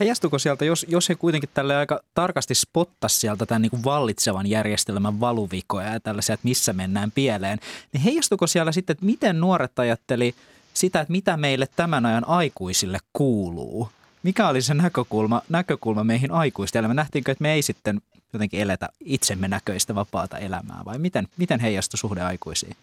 Heijastuko sieltä, jos, jos he kuitenkin tälle aika tarkasti spottasi sieltä tämän niin kuin vallitsevan järjestelmän valuvikoja ja tällaisia, että missä mennään pieleen, niin heijastuko siellä sitten, että miten nuoret ajatteli sitä, että mitä meille tämän ajan aikuisille kuuluu? Mikä oli se näkökulma, näkökulma meihin aikuisten elämään? Nähtiinkö, että me ei sitten jotenkin eletä itsemme näköistä vapaata elämää vai miten, miten heijastui suhde aikuisiin?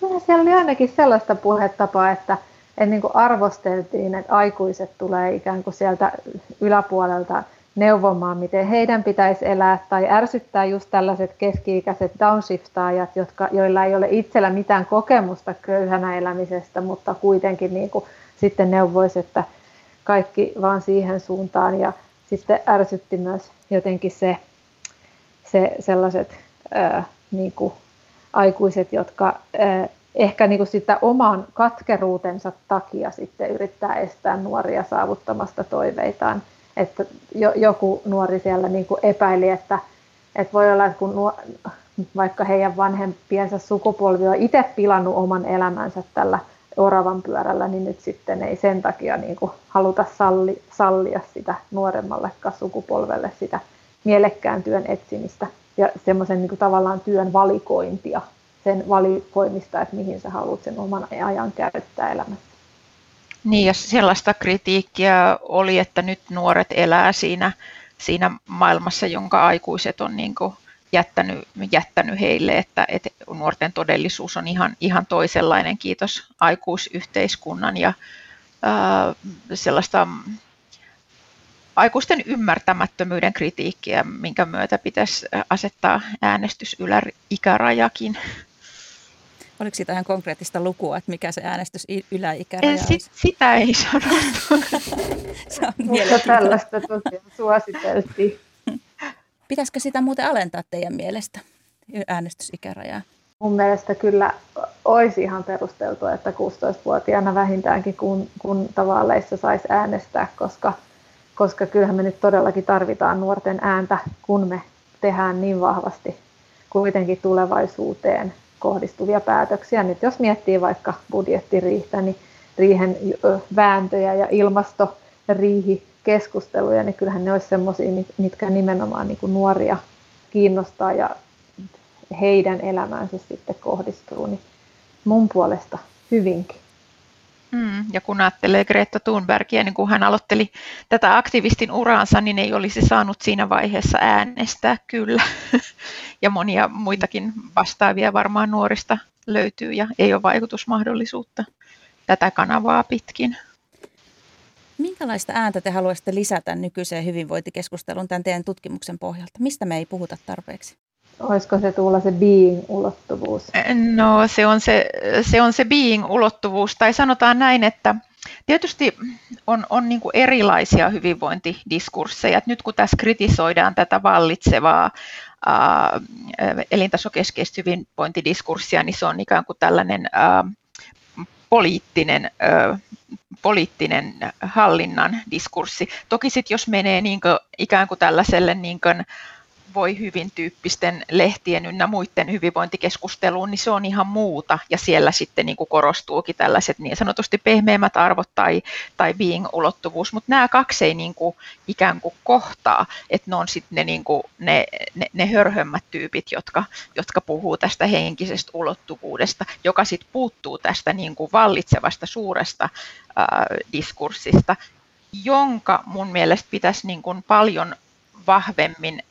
Kyllä siellä oli ainakin sellaista puhetapaa, että – että niin kuin arvosteltiin, että aikuiset tulee ikään kuin sieltä yläpuolelta neuvomaan, miten heidän pitäisi elää, tai ärsyttää just tällaiset keski-ikäiset downshiftaajat, jotka, joilla ei ole itsellä mitään kokemusta köyhänä elämisestä, mutta kuitenkin niin kuin sitten neuvoisi, että kaikki vaan siihen suuntaan. Ja sitten ärsytti myös jotenkin se, se sellaiset ää, niin kuin aikuiset, jotka ää, ehkä niin kuin sitä oman katkeruutensa takia sitten yrittää estää nuoria saavuttamasta toiveitaan. Että jo, joku nuori siellä niin kuin epäili, että, että voi olla, että kun nuo, vaikka heidän vanhempiensa sukupolvi on itse pilannut oman elämänsä tällä oravan pyörällä, niin nyt sitten ei sen takia niin kuin haluta salli, sallia sitä nuoremmallekaan sukupolvelle sitä mielekkään työn etsimistä ja semmoisen niin kuin tavallaan työn valikointia sen valikoimista, että mihin sä haluat sen oman ajan käyttää elämässä. Niin, ja sellaista kritiikkiä oli, että nyt nuoret elää siinä, siinä maailmassa, jonka aikuiset on niin kuin jättänyt, jättänyt heille, että, että nuorten todellisuus on ihan, ihan toisenlainen, kiitos aikuisyhteiskunnan ja ää, sellaista aikuisten ymmärtämättömyyden kritiikkiä, minkä myötä pitäisi asettaa äänestysyläikärajakin. Oliko siitä ihan konkreettista lukua, että mikä se äänestys yläikäraja olisi? Sit, sitä ei sanottu. <laughs> se on Mutta tällaista tosiaan suositeltiin. Pitäisikö sitä muuten alentaa teidän mielestä, äänestysikärajaa? Mun mielestä kyllä olisi ihan perusteltua, että 16-vuotiaana vähintäänkin kun, kun tavalleissa saisi äänestää, koska, koska kyllähän me nyt todellakin tarvitaan nuorten ääntä, kun me tehdään niin vahvasti kuitenkin tulevaisuuteen kohdistuvia päätöksiä. Nyt jos miettii vaikka budjettiriihtä, niin riihen vääntöjä ja ilmastoriihikeskusteluja, niin kyllähän ne olisi sellaisia, mitkä nimenomaan niin kuin nuoria kiinnostaa ja heidän elämäänsä sitten kohdistuu, niin mun puolesta hyvinkin. Mm, ja kun ajattelee Greta Thunbergia, niin kun hän aloitteli tätä aktivistin uraansa, niin ei olisi saanut siinä vaiheessa äänestää kyllä. <laughs> ja monia muitakin vastaavia varmaan nuorista löytyy ja ei ole vaikutusmahdollisuutta tätä kanavaa pitkin. Minkälaista ääntä te haluaisitte lisätä nykyiseen hyvinvointikeskusteluun tämän teidän tutkimuksen pohjalta? Mistä me ei puhuta tarpeeksi? Olisiko se tulla se being-ulottuvuus? No se on se, se, on se being-ulottuvuus, tai sanotaan näin, että tietysti on, on niin kuin erilaisia hyvinvointidiskursseja. Et nyt kun tässä kritisoidaan tätä vallitsevaa ää, elintasokeskeistä hyvinvointidiskurssia, niin se on ikään kuin tällainen ää, poliittinen, ää, poliittinen hallinnan diskurssi. Toki sitten jos menee niin kuin, ikään kuin tällaiselle niin kuin, voi hyvin tyyppisten lehtien ynnä muiden hyvinvointikeskusteluun, niin se on ihan muuta. Ja siellä sitten niin kuin korostuukin tällaiset niin sanotusti pehmeämmät arvot tai, tai being-ulottuvuus. Mutta nämä kaksi ei niin kuin ikään kuin kohtaa, että ne on sitten ne, niin kuin, ne, ne, ne hörhömmät tyypit, jotka, jotka puhuu tästä henkisestä ulottuvuudesta, joka sitten puuttuu tästä niin kuin vallitsevasta suuresta ää, diskurssista, jonka mun mielestä pitäisi niin kuin paljon vahvemmin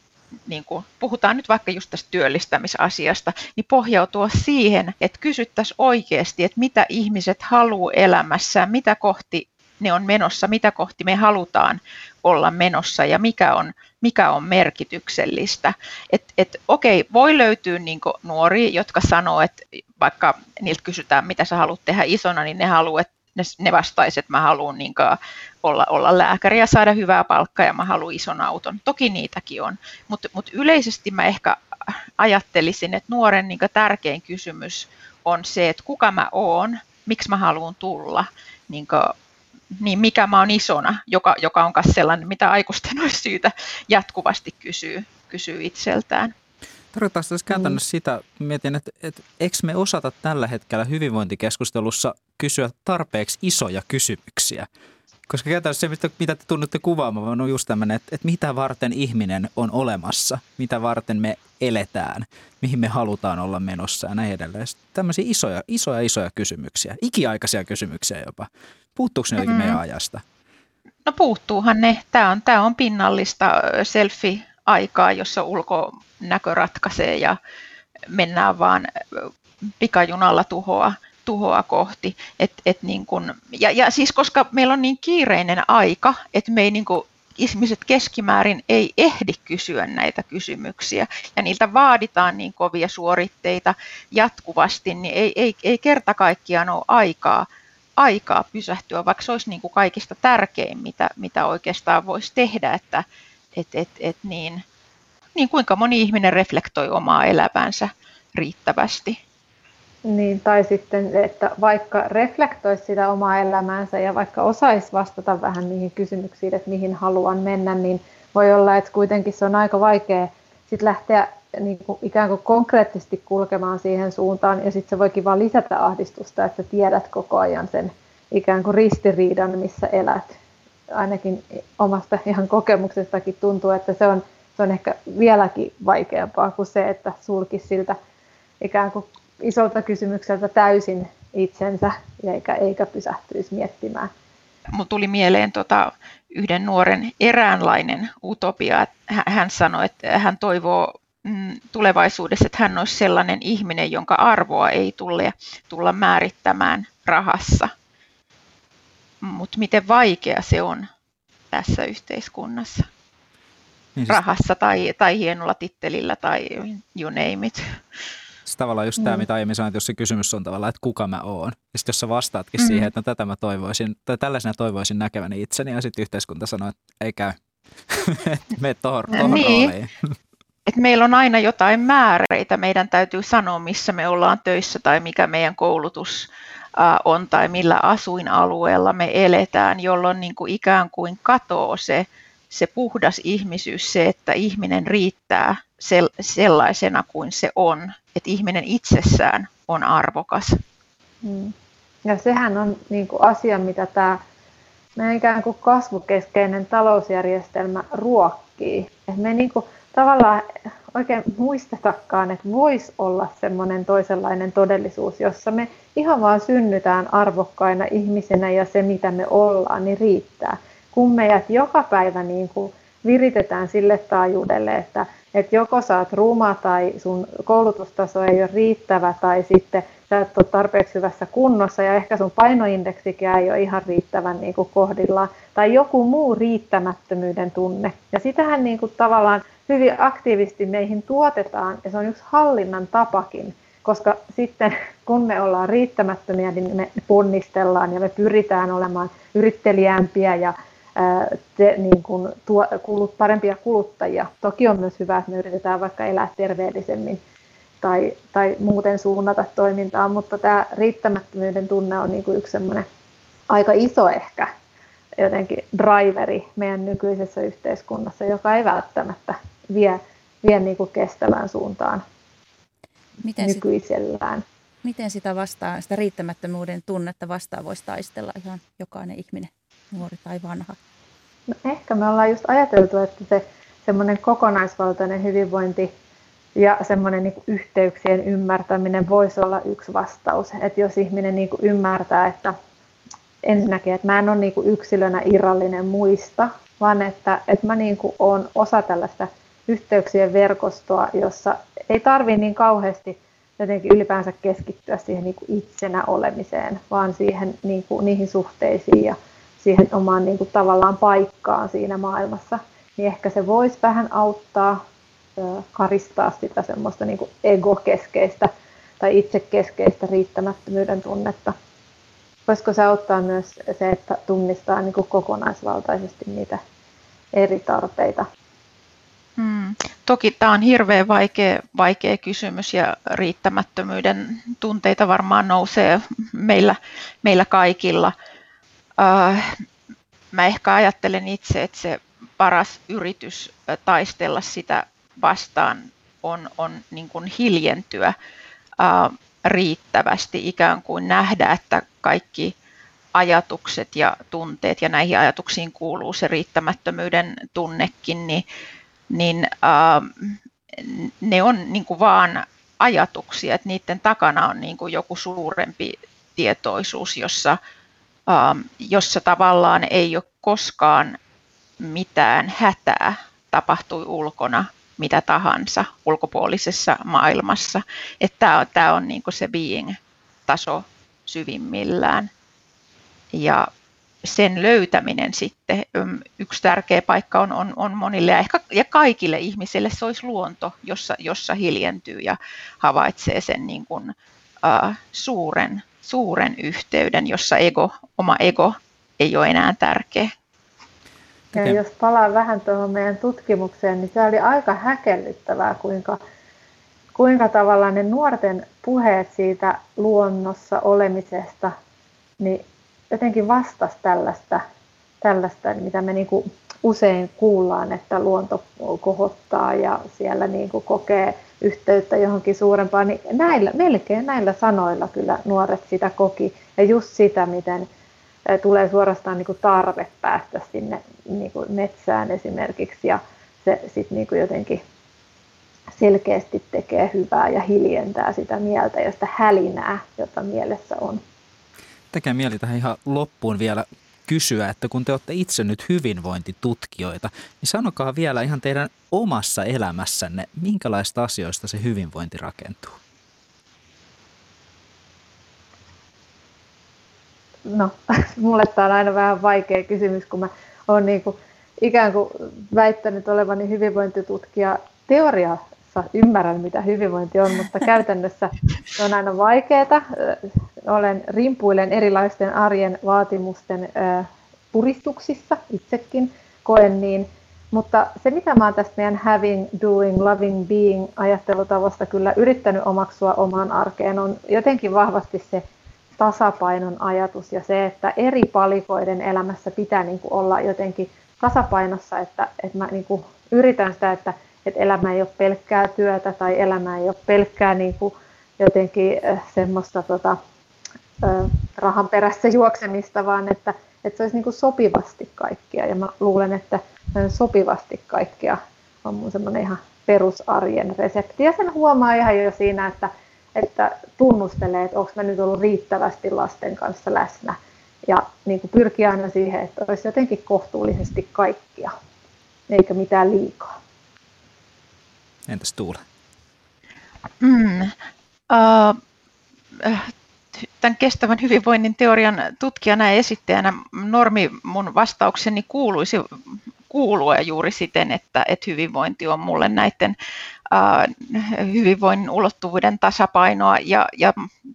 niin kuin puhutaan nyt vaikka just tästä työllistämisasiasta, niin pohjautua siihen, että kysyttäisiin oikeasti, että mitä ihmiset haluaa elämässään, mitä kohti ne on menossa, mitä kohti me halutaan olla menossa ja mikä on, mikä on merkityksellistä. Et, et, okei, voi löytyä niin nuoria, jotka sanoo, että vaikka niiltä kysytään, mitä sä haluat tehdä isona, niin ne haluaa, että ne, ne vastaisi, että mä haluan niin olla, olla lääkäri ja saada hyvää palkkaa ja mä haluan ison auton. Toki niitäkin on, mutta mut yleisesti mä ehkä ajattelisin, että nuoren niin tärkein kysymys on se, että kuka mä oon, miksi mä haluan tulla, niin, kuin, niin mikä mä oon isona, joka, joka on myös sellainen, mitä aikuisten olisi syytä jatkuvasti kysyä, kysyä itseltään. Tarkoittaako tässä käytännössä mm. sitä, mietin, että, että eikö me osata tällä hetkellä hyvinvointikeskustelussa kysyä tarpeeksi isoja kysymyksiä? Koska käytännössä se, mitä te tunnutte kuvaamaan, on just tämmöinen, että, että mitä varten ihminen on olemassa, mitä varten me eletään, mihin me halutaan olla menossa ja näin edelleen. Tämmöisiä isoja, isoja, isoja kysymyksiä, ikiaikaisia kysymyksiä jopa. Puuttuuko ne mm-hmm. meidän ajasta? No puuttuuhan ne. Tämä on, tämä on pinnallista selfie-aikaa, jossa ulkonäkö ratkaisee ja mennään vaan pikajunalla tuhoa tuhoa kohti. Et, et niin kun, ja, ja siis koska meillä on niin kiireinen aika, että me ei niin kun, ihmiset keskimäärin ei ehdi kysyä näitä kysymyksiä ja niiltä vaaditaan niin kovia suoritteita jatkuvasti, niin ei, ei, ei kerta kaikkiaan ole aikaa, aikaa pysähtyä, vaikka se olisi niin kuin kaikista tärkein, mitä, mitä oikeastaan voisi tehdä, että et, et, et niin, niin kuinka moni ihminen reflektoi omaa elämänsä riittävästi. Niin, tai sitten, että vaikka reflektoisi sitä omaa elämäänsä ja vaikka osaisi vastata vähän niihin kysymyksiin, että mihin haluan mennä, niin voi olla, että kuitenkin se on aika vaikea sit lähteä niin kuin ikään kuin konkreettisesti kulkemaan siihen suuntaan, ja sitten se voikin vaan lisätä ahdistusta, että tiedät koko ajan sen ikään kuin ristiriidan, missä elät. Ainakin omasta ihan kokemuksestakin tuntuu, että se on, se on ehkä vieläkin vaikeampaa kuin se, että sulkisi siltä ikään kuin isolta kysymykseltä täysin itsensä eikä, eikä pysähtyisi miettimään. Mun tuli mieleen tota, yhden nuoren eräänlainen utopia. Hän sanoi, että hän toivoo mm, tulevaisuudessa, että hän olisi sellainen ihminen, jonka arvoa ei tule, tulla määrittämään rahassa. Mutta miten vaikea se on tässä yhteiskunnassa. Niin siis... Rahassa tai, tai hienolla tittelillä tai you name it. Siis tavallaan just tämä, mm. mitä aiemmin sanoin, että jos se kysymys on tavallaan, että kuka mä oon. Ja sitten jos sä vastaatkin mm. siihen, että no tätä mä toivoisin, tai tällaisena toivoisin näkeväni itseni, ja sitten yhteiskunta sanoo, että ei käy. <laughs> Me tohon, tohon niin. rooliin. Et meillä on aina jotain määreitä. Meidän täytyy sanoa, missä me ollaan töissä tai mikä meidän koulutus on tai millä asuinalueella me eletään, jolloin niin kuin ikään kuin katoo se, se puhdas ihmisyys, se, että ihminen riittää sellaisena kuin se on, että ihminen itsessään on arvokas. Mm. Ja sehän on niin kuin asia, mitä tämä meidän ikään kuin kasvukeskeinen talousjärjestelmä ruokkii. Et me niin kuin tavallaan oikein muistetakaan, että voisi olla semmoinen toisenlainen todellisuus, jossa me ihan vaan synnytään arvokkaina ihmisenä ja se, mitä me ollaan, niin riittää. Kun meidät joka päivä niin kuin viritetään sille taajuudelle, että että joko sä oot ruma tai sun koulutustaso ei ole riittävä tai sitten sä et ole tarpeeksi hyvässä kunnossa ja ehkä sun painoindeksikin ei ole ihan riittävän niin kuin kohdillaan tai joku muu riittämättömyyden tunne. Ja sitähän niin kuin tavallaan hyvin aktiivisesti meihin tuotetaan ja se on yksi hallinnan tapakin, koska sitten kun me ollaan riittämättömiä, niin me ponnistellaan ja me pyritään olemaan yrittelijämpiä ja te, niin kuin, tuo, kulut, parempia kuluttajia. Toki on myös hyvä, että me yritetään vaikka elää terveellisemmin tai, tai muuten suunnata toimintaa, mutta tämä riittämättömyyden tunne on niin kuin yksi semmoinen aika iso ehkä jotenkin driveri meidän nykyisessä yhteiskunnassa, joka ei välttämättä vie, vie niin kuin kestävään suuntaan miten nykyisellään. Sit, miten sitä vastaan, sitä riittämättömyyden tunnetta vastaan voisi taistella ihan jokainen ihminen? Nuori tai vanha? No ehkä me ollaan just ajateltu, että se semmoinen kokonaisvaltainen hyvinvointi ja semmoinen niin yhteyksien ymmärtäminen voisi olla yksi vastaus. Että jos ihminen niin ymmärtää, että ensinnäkin, että mä en ole niin yksilönä irrallinen muista, vaan että, että mä niin olen osa tällaista yhteyksien verkostoa, jossa ei tarvitse niin kauheasti jotenkin ylipäänsä keskittyä siihen niin itsenä olemiseen, vaan siihen, niin kuin, niihin suhteisiin ja siihen omaan niin kuin, tavallaan paikkaan siinä maailmassa, niin ehkä se voisi vähän auttaa karistaa sitä semmoista niin kuin egokeskeistä tai itsekeskeistä riittämättömyyden tunnetta. voisiko se auttaa myös se, että tunnistaa niin kuin kokonaisvaltaisesti niitä eri tarpeita? Hmm. Toki tämä on hirveän vaikea, vaikea kysymys ja riittämättömyyden tunteita varmaan nousee meillä, meillä kaikilla. Äh, mä ehkä ajattelen itse, että se paras yritys taistella sitä vastaan on, on niin kuin hiljentyä äh, riittävästi, ikään kuin nähdä, että kaikki ajatukset ja tunteet, ja näihin ajatuksiin kuuluu se riittämättömyyden tunnekin, niin, niin äh, ne on niin kuin vaan ajatuksia, että niiden takana on niin kuin joku suurempi tietoisuus, jossa, äh, jossa tavallaan ei ole koskaan mitään hätää tapahtui ulkona mitä tahansa ulkopuolisessa maailmassa. Että tämä on, on niin se being-taso syvimmillään. Ja sen löytäminen sitten, yksi tärkeä paikka on, on, on monille ja ehkä ja kaikille ihmisille se olisi luonto, jossa, jossa hiljentyy ja havaitsee sen niin kuin, uh, suuren, suuren yhteyden, jossa ego, oma ego ei ole enää tärkeä. Ja jos palaan vähän tuohon meidän tutkimukseen, niin se oli aika häkellyttävää, kuinka, kuinka tavallaan ne nuorten puheet siitä luonnossa olemisesta, niin jotenkin vastasi tällaista, tällaista mitä me niin kuin usein kuullaan, että luonto kohottaa ja siellä niin kuin kokee yhteyttä johonkin suurempaan, niin näillä, melkein näillä sanoilla kyllä nuoret sitä koki. Ja just sitä, miten tulee suorastaan niin kuin tarve päästä sinne niin kuin metsään esimerkiksi ja se sitten niin kuin jotenkin selkeästi tekee hyvää ja hiljentää sitä mieltä ja sitä hälinää, jota mielessä on. Tekee mieli tähän ihan loppuun vielä kysyä, että kun te olette itse nyt hyvinvointitutkijoita, niin sanokaa vielä ihan teidän omassa elämässänne, minkälaista asioista se hyvinvointi rakentuu? no, <laughs> mulle tämä on aina vähän vaikea kysymys, kun mä oon niin kuin, ikään kuin väittänyt olevani hyvinvointitutkija teoriassa ymmärrän, mitä hyvinvointi on, mutta käytännössä se on aina vaikeaa. Olen rimpuilen erilaisten arjen vaatimusten puristuksissa itsekin, koen niin. Mutta se, mitä mä oon tästä meidän having, doing, loving, being ajattelutavasta kyllä yrittänyt omaksua omaan arkeen, on jotenkin vahvasti se tasapainon ajatus ja se, että eri palikoiden elämässä pitää niin kuin olla jotenkin tasapainossa, että, että mä niin kuin yritän sitä, että, että elämä ei ole pelkkää työtä tai elämä ei ole pelkkää niin kuin jotenkin äh, semmoista tota, rahan perässä juoksemista, vaan että, että se olisi niin kuin sopivasti kaikkia. Ja mä luulen, että sopivasti kaikkia on mun semmoinen ihan perusarjen resepti. Ja sen huomaa ihan jo siinä, että, että tunnustelee, että onko mä nyt ollut riittävästi lasten kanssa läsnä. Ja niin kuin pyrkii aina siihen, että olisi jotenkin kohtuullisesti kaikkia, eikä mitään liikaa. Entäs Tuula? Mm, uh, tämän kestävän hyvinvoinnin teorian tutkijana ja esittäjänä normi mun vastaukseni kuuluisi kuulua juuri siten, että, että hyvinvointi on mulle näiden hyvinvoinnin ulottuvuuden tasapainoa ja, ja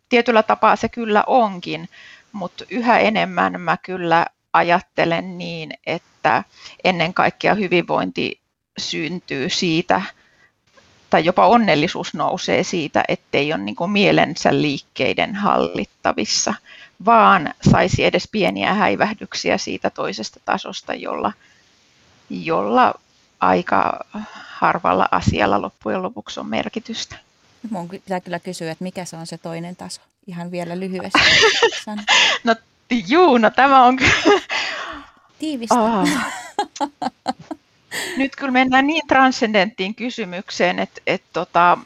tietyllä tapaa se kyllä onkin, mutta yhä enemmän mä kyllä ajattelen niin, että ennen kaikkea hyvinvointi syntyy siitä, tai jopa onnellisuus nousee siitä, ettei ole niin mielensä liikkeiden hallittavissa, vaan saisi edes pieniä häivähdyksiä siitä toisesta tasosta, jolla, jolla aika harvalla asialla loppujen lopuksi on merkitystä. Mun pitää kyllä kysyä, että mikä se on se toinen taso? Ihan vielä lyhyesti. <laughs> no juu, no tämä on Tiivistä. Oh. <laughs> Nyt kyllä mennään niin transcendenttiin kysymykseen, että, että tota,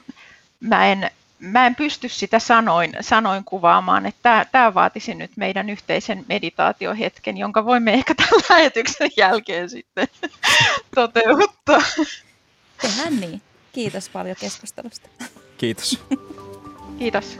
mä en mä en pysty sitä sanoin, sanoin kuvaamaan, että tämä, vaatisi nyt meidän yhteisen meditaatiohetken, jonka voimme ehkä tämän lähetyksen jälkeen sitten <laughs> toteuttaa. Tehdään niin. Kiitos paljon keskustelusta. Kiitos. Kiitos.